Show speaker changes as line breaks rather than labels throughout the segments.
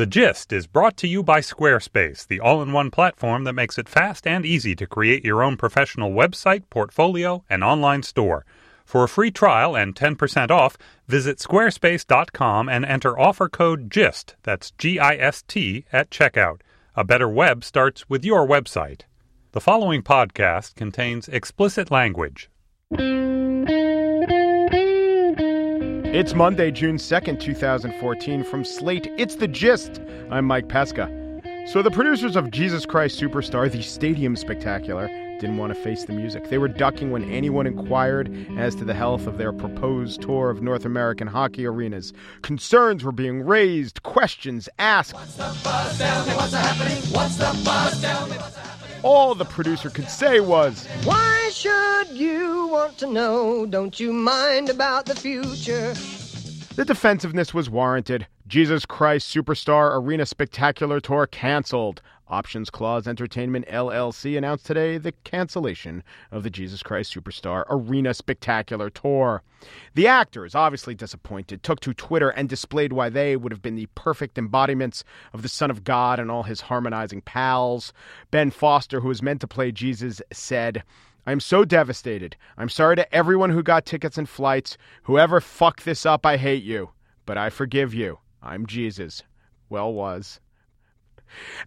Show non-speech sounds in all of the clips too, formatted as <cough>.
The Gist is brought to you by Squarespace, the all in one platform that makes it fast and easy to create your own professional website, portfolio, and online store. For a free trial and 10% off, visit squarespace.com and enter offer code GIST, that's G I S T, at checkout. A better web starts with your website. The following podcast contains explicit language.
It's Monday, June 2nd, 2014. From Slate, it's The Gist. I'm Mike Pesca. So, the producers of Jesus Christ Superstar, the Stadium Spectacular, didn't want to face the music. They were ducking when anyone inquired as to the health of their proposed tour of North American hockey arenas. Concerns were being raised, questions asked. All the producer could say was,
Why should you want to know? Don't you mind about the future?
The defensiveness was warranted. Jesus Christ Superstar Arena Spectacular Tour canceled. Options Clause Entertainment LLC announced today the cancellation of the Jesus Christ Superstar Arena Spectacular Tour. The actors, obviously disappointed, took to Twitter and displayed why they would have been the perfect embodiments of the Son of God and all his harmonizing pals. Ben Forster, who was meant to play Jesus, said, I'm so devastated. I'm sorry to everyone who got tickets and flights. Whoever fucked this up, I hate you. But I forgive you. I'm Jesus. Well, was.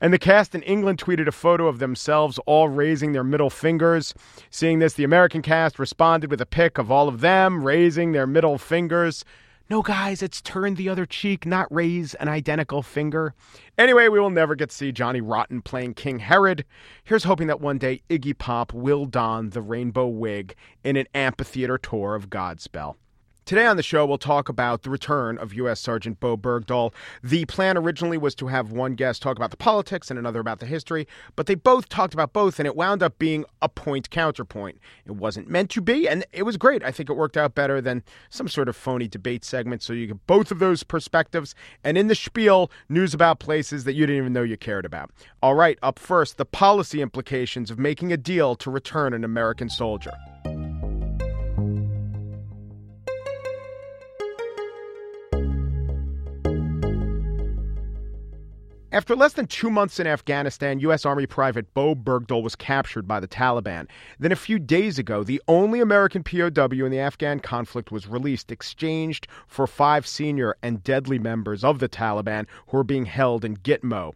And the cast in England tweeted a photo of themselves all raising their middle fingers. Seeing this, the American cast responded with a pic of all of them raising their middle fingers. No, guys, it's turn the other cheek, not raise an identical finger. Anyway, we will never get to see Johnny Rotten playing King Herod. Here's hoping that one day Iggy Pop will don the rainbow wig in an amphitheater tour of Godspell. Today on the show, we'll talk about the return of U.S. Sergeant Bowe Bergdahl. The plan originally was to have one guest talk about the politics and another about the history, but they both talked about both, and it wound up being a point counterpoint. It wasn't meant to be, and it was great. I think it worked out better than some sort of phony debate segment, so you get both of those perspectives. And in the spiel, news about places that you didn't even know you cared about. All right, up first, the policy implications of making a deal to return an American soldier. After less than two months in Afghanistan, U.S. Army Private Bowe Bergdahl was captured by the Taliban. Then, a few days ago, the only American POW in the Afghan conflict was released, exchanged for five senior and deadly members of the Taliban who are being held in Gitmo.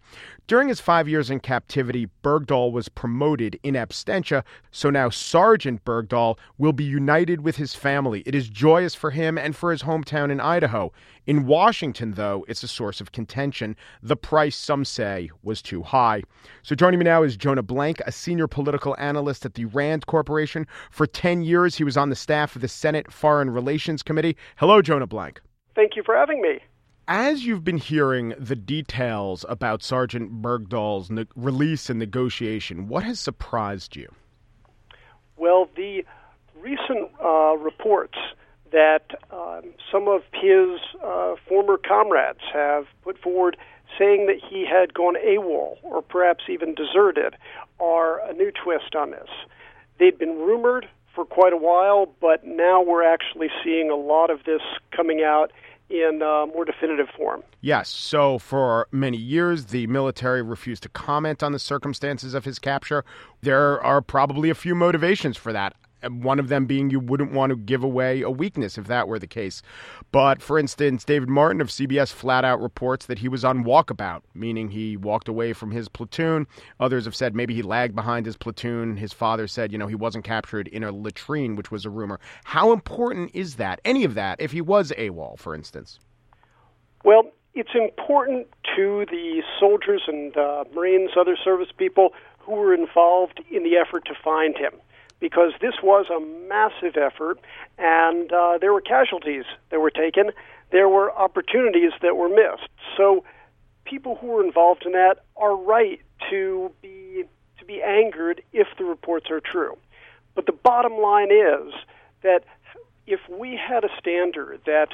During his five years in captivity, Bergdahl was promoted in absentia, so now Sergeant Bergdahl will be united with his family. It is joyous for him and for his hometown in Idaho. In Washington, though, it's a source of contention. The price, some say, was too high. So joining me now is Jonah Blank, a senior political analyst at the Rand Corporation. For 10 years, he was on the staff of the Senate Foreign Relations Committee. Hello, Jonah Blank.
Thank you for having me.
As you've been hearing the details about Sergeant Bergdahl's ne- release and negotiation, what has surprised you?
Well, the recent uh, reports that um, some of his uh, former comrades have put forward saying that he had gone AWOL or perhaps even deserted are a new twist on this. They'd been rumored for quite a while, but now we're actually seeing a lot of this coming out in uh, more definitive form.
Yes. So, for many years, the military refused to comment on the circumstances of his capture. There are probably a few motivations for that. One of them being you wouldn't want to give away a weakness if that were the case. But for instance, David Martin of CBS flat out reports that he was on walkabout, meaning he walked away from his platoon. Others have said maybe he lagged behind his platoon. His father said, you know, he wasn't captured in a latrine, which was a rumor. How important is that, any of that, if he was AWOL, for instance?
Well, it's important to the soldiers and uh, Marines, other service people who were involved in the effort to find him because this was a massive effort and uh, there were casualties that were taken. There were opportunities that were missed. So people who were involved in that are right to be to be angered if the reports are true. But the bottom line is that if we had a standard that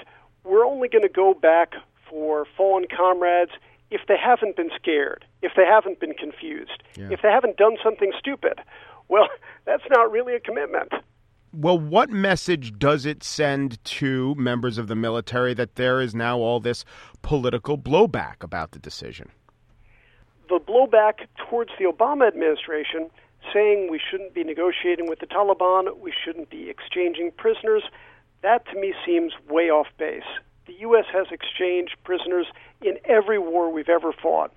we're only going to go back for fallen comrades if they haven't been scared, if they haven't been confused,
Yeah.
if they haven't done something stupid. Well, <laughs> that's not really a commitment.
Well, what message does it send to members of the military that there is now all this political blowback about the decision?
The blowback towards the Obama administration saying we shouldn't be negotiating with the Taliban, we shouldn't be exchanging prisoners, that to me seems way off base. The U.S. has exchanged prisoners in every war we've ever fought.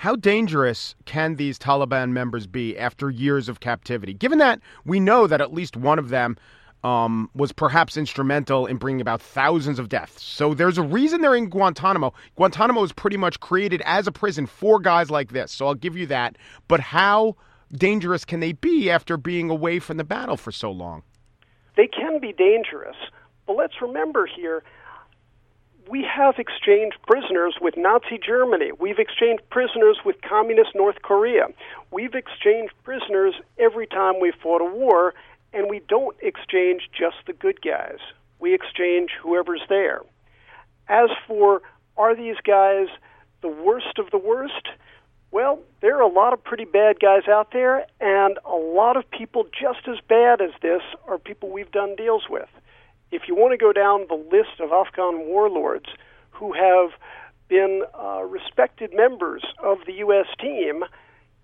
How dangerous can these Taliban members be after years of captivity? Given that we know that at least one of them um, was perhaps instrumental in bringing about thousands of deaths. So there's a reason they're in Guantanamo. Guantanamo was pretty much created as a prison for guys like this. So I'll give you that. But how dangerous can they be after being away from the battle for so long?
They can be dangerous. But let's remember here we have exchanged prisoners with Nazi Germany. We've exchanged prisoners with communist North Korea. We've exchanged prisoners every time we fought a war, and we don't exchange just the good guys. We exchange whoever's there. As for are these guys the worst of the worst? Well, there are a lot of pretty bad guys out there, and a lot of people just as bad as this are people we've done deals with if you want to go down the list of Afghan warlords who have been uh, respected members of the U.S. team,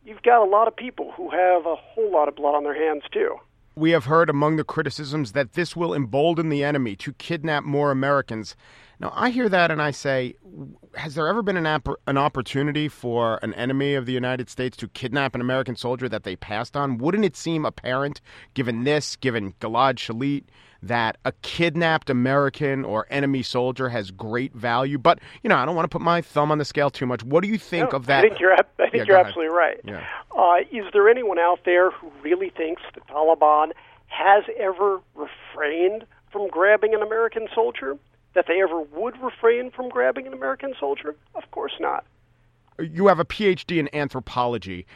you've got a lot of people who have a whole lot of blood on their hands, too.
We have heard among the criticisms that this will embolden the enemy to kidnap more Americans. Now, I hear that and I say, has there ever been an, an opportunity for an enemy of the United States to kidnap an American soldier that they passed on? Wouldn't it seem apparent, given this, given Gilad Shalit, that a kidnapped American or enemy soldier has great value. But you know, I don't want to put my thumb on the scale too much. What do you think
no,
of that?
I think you're, I think
yeah,
you're absolutely right.
Yeah.
Uh, is there anyone out there who really thinks the Taliban has ever refrained from grabbing an American soldier? That they ever would refrain from grabbing an American soldier? Of course not.
You have a PhD in anthropology.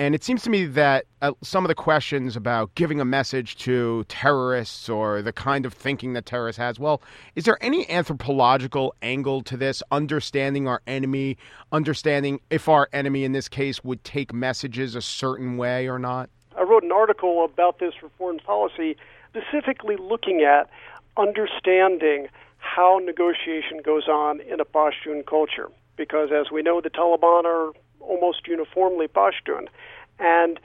And it seems to me that uh, some of the questions about giving a message to terrorists or the kind of thinking that terrorists has, well, is there any anthropological angle to this, understanding our enemy, understanding if our enemy in this case would take messages a certain way or not?
I wrote an article about this for foreign policy, specifically looking at understanding how negotiation goes on in a Pashtun culture. Because as we know, the Taliban are almost uniformly Pashtun. And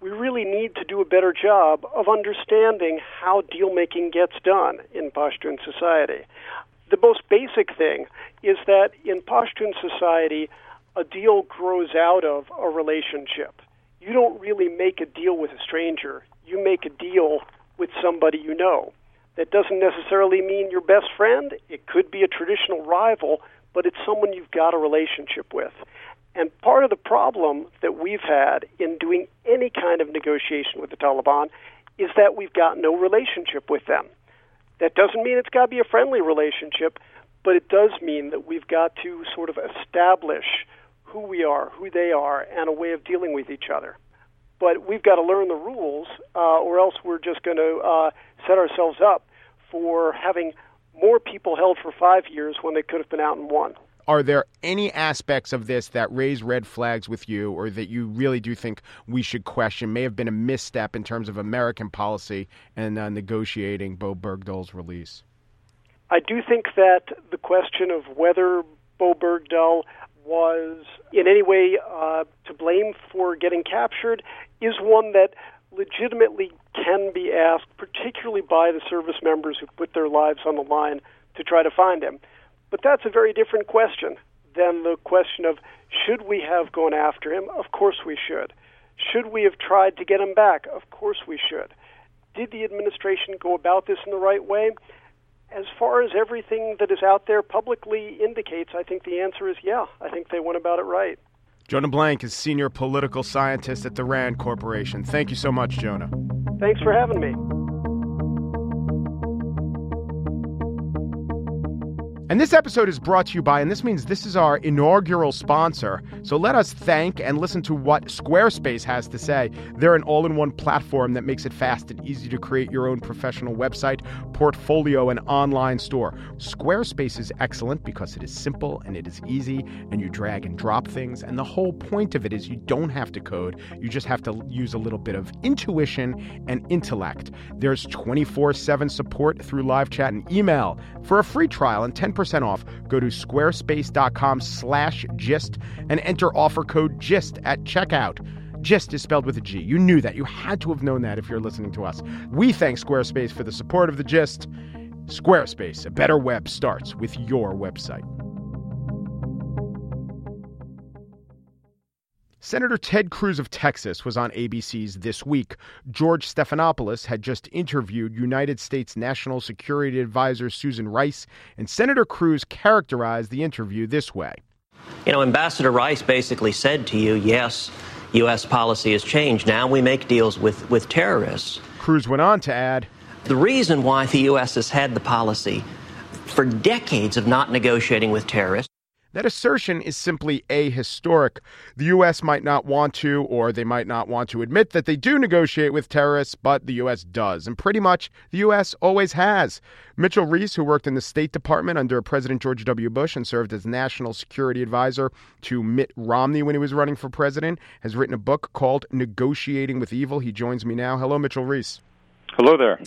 we really need to do a better job of understanding how deal making gets done in Pashtun society. The most basic thing is that in Pashtun society, a deal grows out of a relationship. You don't really make a deal with a stranger, you make a deal with somebody you know. That doesn't necessarily mean your best friend, it could be a traditional rival, but it's someone you've got a relationship with. And part of the problem that we've had in doing any kind of negotiation with the Taliban is that we've got no relationship with them. That doesn't mean it's got to be a friendly relationship, but it does mean that we've got to sort of establish who we are, who they are, and a way of dealing with each other. But we've got to learn the rules, uh, or else we're just going to uh, set ourselves up for having more people held for five years when they could have been out in one
are there any aspects of this that raise red flags with you or that you really do think we should question may have been a misstep in terms of American policy and uh, negotiating Bowe Bergdahl's release?
I do think that the question of whether Bowe Bergdahl was in any way uh, to blame for getting captured is one that legitimately can be asked, particularly by the service members who put their lives on the line to try to find him. But that's a very different question than the question of should we have gone after him? Of course we should. Should we have tried to get him back? Of course we should. Did the administration go about this in the right way? As far as everything that is out there publicly indicates, I think the answer is yeah. I think they went about it right.
Jonah Blank is senior political scientist at the RAND Corporation. Thank you so much, Jonah.
Thanks for having me.
And this episode is brought to you by, and this means this is our inaugural sponsor. So let us thank and listen to what Squarespace has to say. They're an all in one platform that makes it fast and easy to create your own professional website, portfolio, and online store. Squarespace is excellent because it is simple and it is easy, and you drag and drop things. And the whole point of it is you don't have to code, you just have to use a little bit of intuition and intellect. There's 24 7 support through live chat and email. For a free trial and 10 percent off, go to squarespace.com slash gist and enter offer code GIST at checkout. GIST is spelled with a G. You knew that. You had to have known that if you're listening to us. We thank Squarespace for the support of the GIST. Squarespace, a better web starts with your website. Senator Ted Cruz of Texas was on ABC's This Week. George Stephanopoulos had just interviewed United States National Security Advisor Susan Rice, and Senator Cruz characterized the interview this way.
You know, Ambassador Rice basically said to you, yes, U.S. policy has changed. Now we make deals with, with terrorists.
Cruz went on to add
The reason why the U.S. has had the policy for decades of not negotiating with terrorists
that assertion is simply ahistoric. The U.S. might not want to, or they might not want to admit that they do negotiate with terrorists, but the U.S. does. And pretty much the U.S. always has. Mitchell Reiss, who worked in the State Department under President George W. Bush and served as national security advisor to Mitt Romney when he was running for president, has written a book called Negotiating with Evil. He joins me now. Hello, Mitchell Reiss.
Hello there.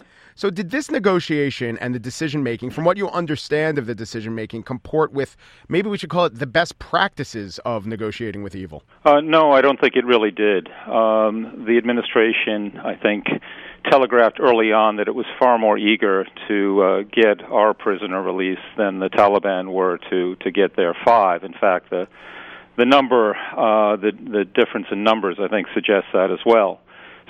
So, did this negotiation and the decision making, from what you understand of the decision making, comport with maybe we should call it the best practices of negotiating with evil?
Uh, no, I don't think it really did. Um, the administration, I think, telegraphed early on that it was far more eager to uh, get our prisoner released than the Taliban were to to get their five. In fact, the the number, uh, the the difference in numbers, I think, suggests that as well.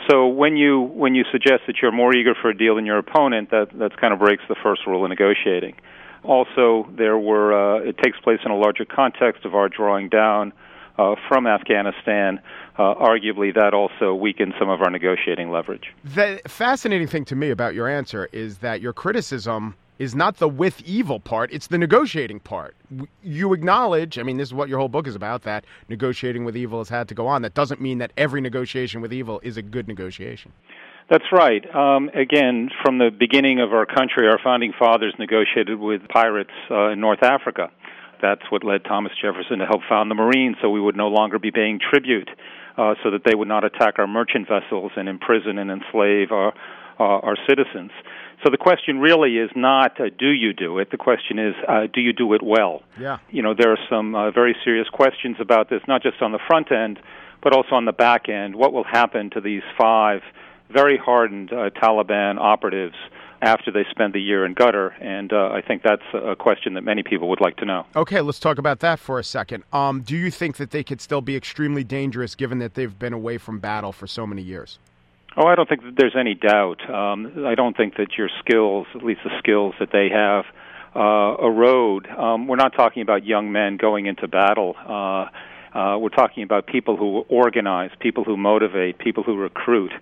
So when you when you suggest that you're more eager for a deal than your opponent, that that kind of breaks the first rule of negotiating. Also, there were uh, it takes place in a larger context of our drawing down uh, from Afghanistan. Uh, arguably, that also weakened some of our negotiating leverage.
The fascinating thing to me about your answer is that your criticism is not the with evil part, it's the negotiating part. You acknowledge, I mean, this is what your whole book is about, that negotiating with evil has had to go on. That doesn't mean that every negotiation with evil is a good negotiation.
That's right. Um, again, from the beginning of our country, our founding fathers negotiated with pirates uh, in North Africa. That's what led Thomas Jefferson to help found the Marines, so we would no longer be paying tribute, uh, so that they would not attack our merchant vessels and imprison and enslave our, uh, our citizens. So the question really is not uh, do you do it. The question is uh, do you do it well.
Yeah.
You know there are some uh, very serious questions about this, not just on the front end, but also on the back end. What will happen to these five very hardened uh, Taliban operatives? After they spend the year in Qatar? and uh, I think that's a question that many people would like to know.
Okay, let's talk about that for a second. Um, do you think that they could still be extremely dangerous given that they've been away from battle for so many years?
Oh, I don't think that there's any doubt. Um, I don't think that your skills, at least the skills that they have, uh, erode. Um, we're not talking about young men going into battle. Uh, uh, we're talking about people who organize, people who motivate, people who recruit.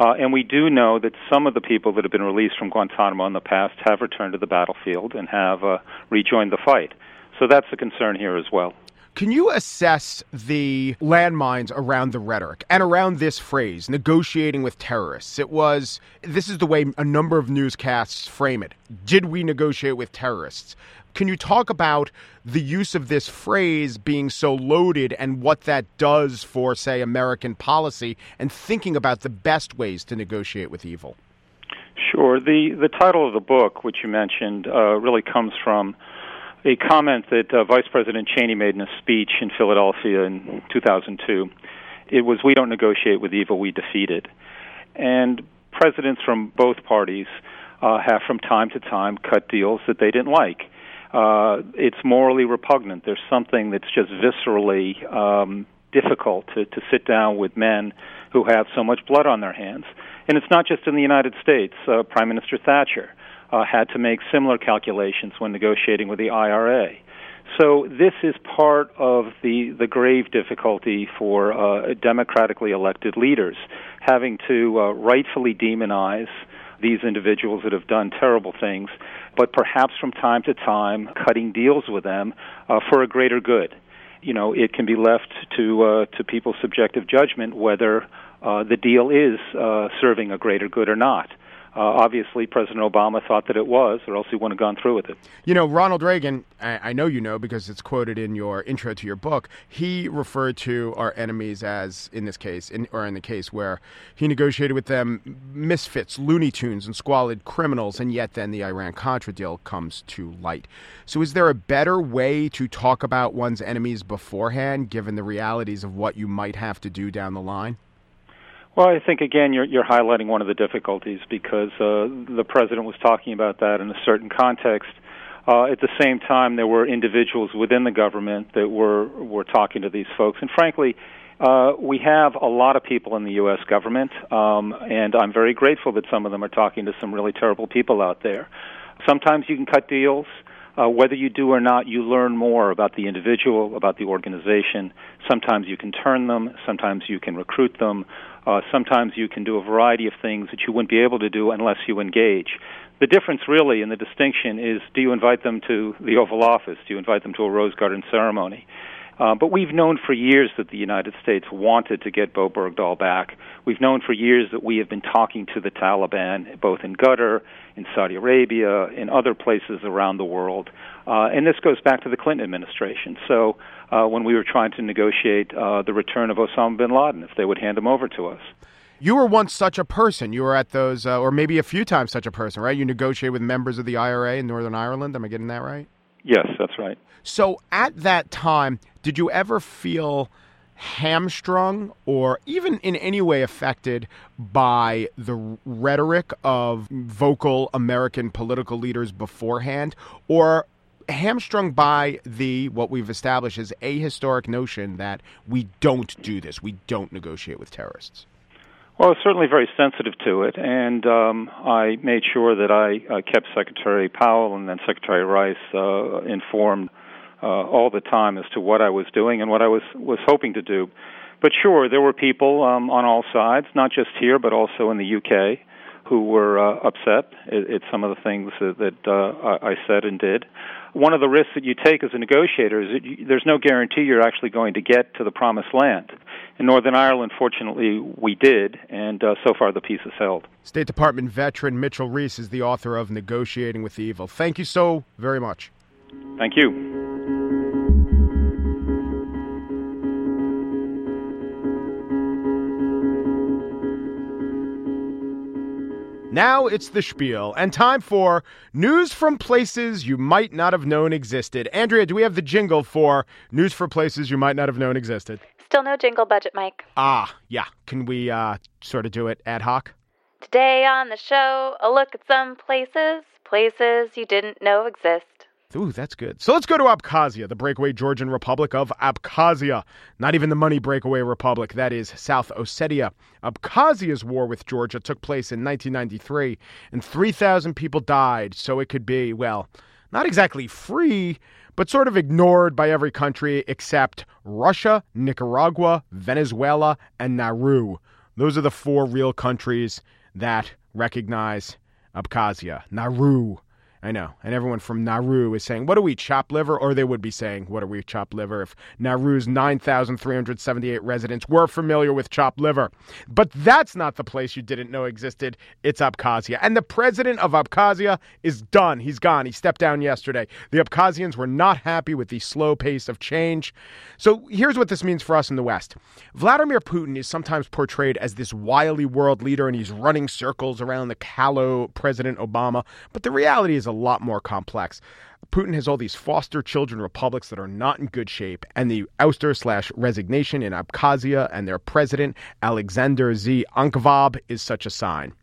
Uh, and we do know that some of the people that have been released from Guantanamo in the past have returned to the battlefield and have uh, rejoined the fight. So that's a concern here as well.
Can you assess the landmines around the rhetoric and around this phrase, negotiating with terrorists? It was, this is the way a number of newscasts frame it. Did we negotiate with terrorists? Can you talk about the use of this phrase being so loaded and what that does for, say, American policy and thinking about the best ways to negotiate with evil?
Sure. The, the title of the book, which you mentioned, uh, really comes from a comment that uh, Vice President Cheney made in a speech in Philadelphia in 2002. It was, We don't negotiate with evil, we defeat it. And presidents from both parties uh, have from time to time cut deals that they didn't like. Uh, it's morally repugnant. There's something that's just viscerally um, difficult to, to sit down with men who have so much blood on their hands. And it's not just in the United States. Uh, Prime Minister Thatcher uh, had to make similar calculations when negotiating with the IRA. So this is part of the, the grave difficulty for uh, democratically elected leaders having to uh, rightfully demonize these individuals that have done terrible things, but perhaps from time to time cutting deals with them uh, for a greater good. You know, it can be left to uh, to people's subjective judgment whether uh, the deal is uh, serving a greater good or not. Uh, obviously, President Obama thought that it was, or else he wouldn't have gone through with it.
You know, Ronald Reagan, I, I, know you know because it's quoted in your intro to your book. He referred to our enemies as, in this case, in, or in the case where he negotiated with them, misfits, Looney Tunes, and squalid criminals, and yet then the Iran Contra deal comes to light. So, is there a better way to talk about one's enemies beforehand, given the realities of what you might have to do down the line?
Well, I think again you're, you're highlighting one of the difficulties because uh, the president was talking about that in a certain context. Uh, at the same time, there were individuals within the government that were were talking to these folks, and frankly, uh, we have a lot of people in the U.S. government, um, and I'm very grateful that some of them are talking to some really terrible people out there. Sometimes you can cut deals. Uh, whether you do or not, you learn more about the individual, about the organization. Sometimes you can turn them, sometimes you can recruit them, uh, sometimes you can do a variety of things that you wouldn't be able to do unless you engage. The difference, really, and the distinction is do you invite them to the Oval Office? Do you invite them to a Rose Garden ceremony? Uh, but we've known for years that the United States wanted to get Bowe Bergdahl back. We've known for years that we have been talking to the Taliban, both in Qatar, in Saudi Arabia, in other places around the world. Uh, and this goes back to the Clinton administration. So uh, when we were trying to negotiate uh, the return of Osama bin Laden, if they would hand him over to us.
You were once such a person. You were at those, uh, or maybe a few times such a person, right? You negotiated with members of the IRA in Northern Ireland. Am I getting that right?
Yes, that's right.
So at that time, did you ever feel hamstrung or even in any way affected by the rhetoric of vocal American political leaders beforehand? Or hamstrung by the what we've established as a historic notion that we don't do this, we don't negotiate with terrorists.
Well, I was certainly very sensitive to it, and um, I made sure that I uh, kept Secretary Powell and then Secretary Rice uh, informed uh, all the time as to what I was doing and what I was was hoping to do. But sure, there were people um, on all sides, not just here, but also in the UK, who were uh, upset at, at some of the things that, that uh, I said and did one of the risks that you take as a negotiator is that you, there's no guarantee you're actually going to get to the promised land. In Northern Ireland, fortunately, we did, and uh, so far the peace has held.
State Department veteran Mitchell Reiss is the author of Negotiating with the Evil. Thank you so very much.
Thank you.
Now it's the spiel and time for news from places you might not have known existed. Andrea, do we have the jingle for news for places you might not have known existed?
Still no jingle budget, Mike.
Ah, yeah. Can we uh, sort of do it ad hoc?
Today on the show, a look at some places, places you didn't know exist.
Ooh, that's good. So let's go to Abkhazia, the breakaway Georgian Republic of Abkhazia. Not even the money breakaway republic, that is South Ossetia. Abkhazia's war with Georgia took place in 1993, and 3,000 people died, so it could be, well, not exactly free, but sort of ignored by every country except Russia, Nicaragua, Venezuela, and Nauru. Those are the four real countries that recognize Abkhazia. Nauru. I know. And everyone from Nauru is saying, What are we, chop liver? Or they would be saying, What are we, chop liver? If Nauru's 9,378 residents were familiar with chop liver. But that's not the place you didn't know existed. It's Abkhazia. And the president of Abkhazia is done. He's gone. He stepped down yesterday. The Abkhazians were not happy with the slow pace of change. So here's what this means for us in the West Vladimir Putin is sometimes portrayed as this wily world leader, and he's running circles around the callow President Obama. But the reality is a lot more complex. Putin has all these foster children republics that are not in good shape, and the ouster slash resignation in Abkhazia and their president, Alexander Z. Ankvab, is such a sign.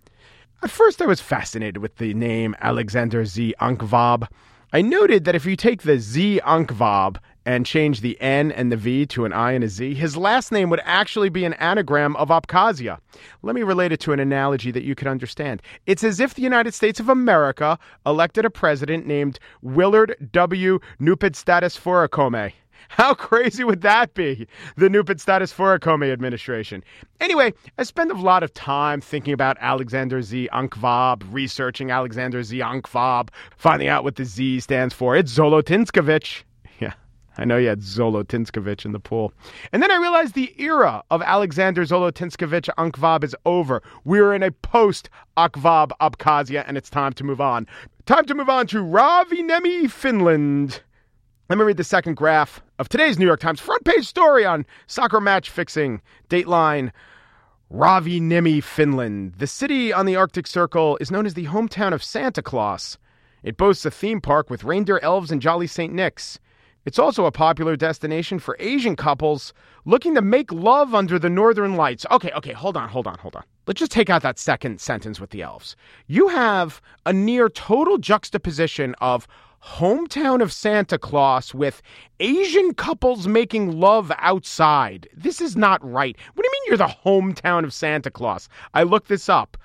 At first, I was fascinated with the name Alexander Z. Ankvab. I noted that if you take the Z Ankvab and change the N and the V to an I and a Z, his last name would actually be an anagram of Abkhazia. Let me relate it to an analogy that you can understand. It's as if the United States of America elected a president named Willard W. Nupidstatus Furakome. How crazy would that be? The Nupit status for a Comey administration. Anyway, I spend a lot of time thinking about Alexander Z. Ankvab, researching Alexander Z. Ankvab, finding out what the Z stands for. It's Zolotinskovich. I know you had Zolotinskovich in the pool. And then I realized the era of Alexander Zolotinskovich Ankvab is over. We're in a post Ankvab Abkhazia, and it's time to move on. Time to move on to Rovaniemi, Finland. Let me read the second graph of today's New York Times front page story on soccer match fixing. Dateline Rovaniemi, Finland. The city on the Arctic Circle is known as the hometown of Santa Claus. It boasts a theme park with reindeer elves and jolly St. Nick's. It's also a popular destination for Asian couples looking to make love under the northern lights. Okay, okay, hold on, hold on, hold on. Let's just take out that second sentence with the elves. You have a near total juxtaposition of hometown of Santa Claus with Asian couples making love outside. This is not right. What do you mean you're the hometown of Santa Claus? I looked this up.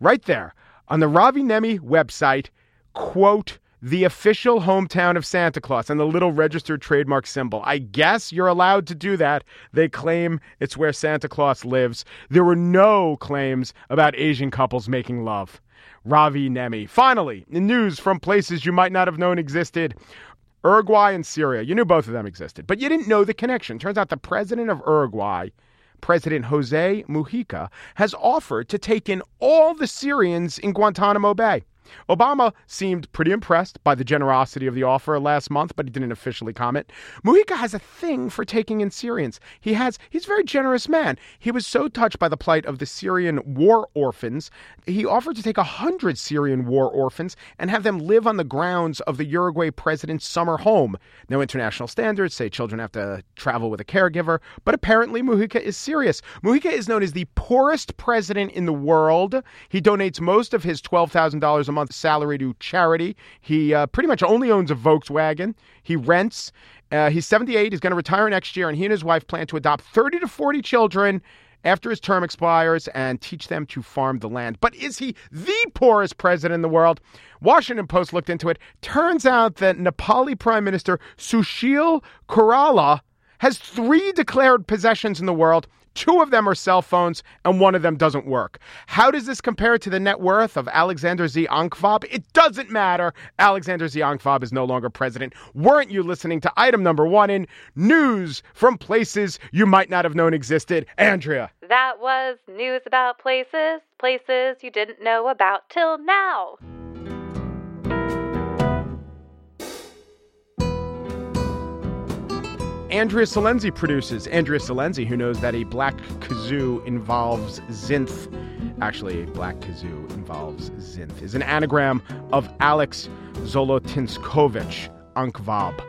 Right there on the Rovaniemi website, quote, the official hometown of Santa Claus and the little registered trademark symbol. I guess you're allowed to do that. They claim it's where Santa Claus lives. There were no claims about Asian couples making love. Ravi Nemi. Finally, in news from places you might not have known existed. Uruguay and Syria. You knew both of them existed, but you didn't know the connection. Turns out the president of Uruguay, President Jose Mujica, has offered to take in all the Syrians in Guantanamo Bay. Obama seemed pretty impressed by the generosity of the offer last month, but he didn't officially comment. Mujica has a thing for taking in Syrians. He has he's a very generous man. He was so touched by the plight of the Syrian war orphans, he offered to take a hundred Syrian war orphans and have them live on the grounds of the Uruguay president's summer home. No international standards say children have to travel with a caregiver, but apparently Mujica is serious. Mujica is known as the poorest president in the world. He donates most of his twelve thousand dollars a month salary to charity. He uh, pretty much only owns a Volkswagen. He rents. Uh, he's 78. He's going to retire next year, and he and his wife plan to adopt 30 to 40 children after his term expires and teach them to farm the land. But is he the poorest president in the world? Washington Post looked into it. Turns out that Nepali Prime Minister Sushil Koirala has three declared possessions in the world. Two of them are cell phones, and one of them doesn't work. How does this compare to the net worth of Alexander Z. Ankvab? It doesn't matter. Alexander Z. Ankvab is no longer president. Weren't you listening to item number one in news from places you might not have known existed? Andrea.
That was news about places, places you didn't know about till now.
Andrea Silenzi produces. Andrea Silenzi, who knows that a black kazoo involves zinth. Actually, a black kazoo involves zinth, is an anagram of Alex Zolotinskovich, Ankvab.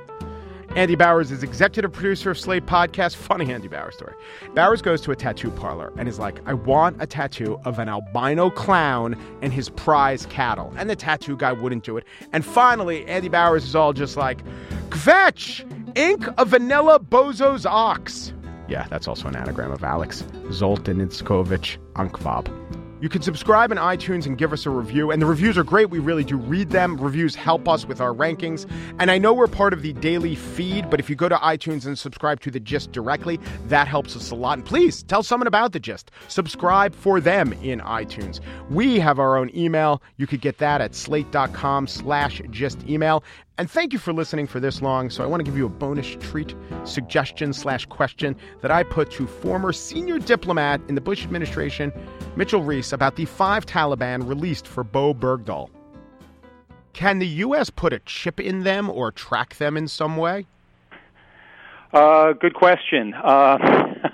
Andy Bowers is executive producer of Slate Podcast. Funny Andy Bowers story. Bowers goes to a tattoo parlor and is like, I want a tattoo of an albino clown and his prize cattle. And the tattoo guy wouldn't do it. And finally, Andy Bowers is all just like, Kvetch! Ink a vanilla bozo's ox. Yeah, that's also an anagram of Alex Zoltaninskovic Ankvab. You can subscribe in iTunes and give us a review. And the reviews are great. We really do read them. Reviews help us with our rankings. And I know we're part of the daily feed, but if you go to iTunes and subscribe to the gist directly, that helps us a lot. And please tell someone about the gist. Subscribe for them in iTunes. We have our own email. You could get that at slate.com slash gist email. And thank you for listening for this long. So I want to give you a bonus treat suggestion slash question that I put to former senior diplomat in the Bush administration, Mitchell Reiss, about the five Taliban released for Bowe Bergdahl. Can the U.S. put a chip in them or track them in some way?
Uh, good question. Uh,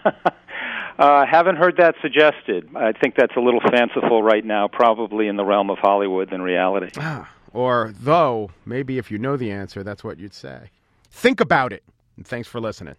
<laughs> uh, haven't heard that suggested. I think that's a little fanciful right now, probably in the realm of Hollywood than reality.
Ah, or, though, maybe if you know the answer, that's what you'd say. Think about it. And thanks for listening.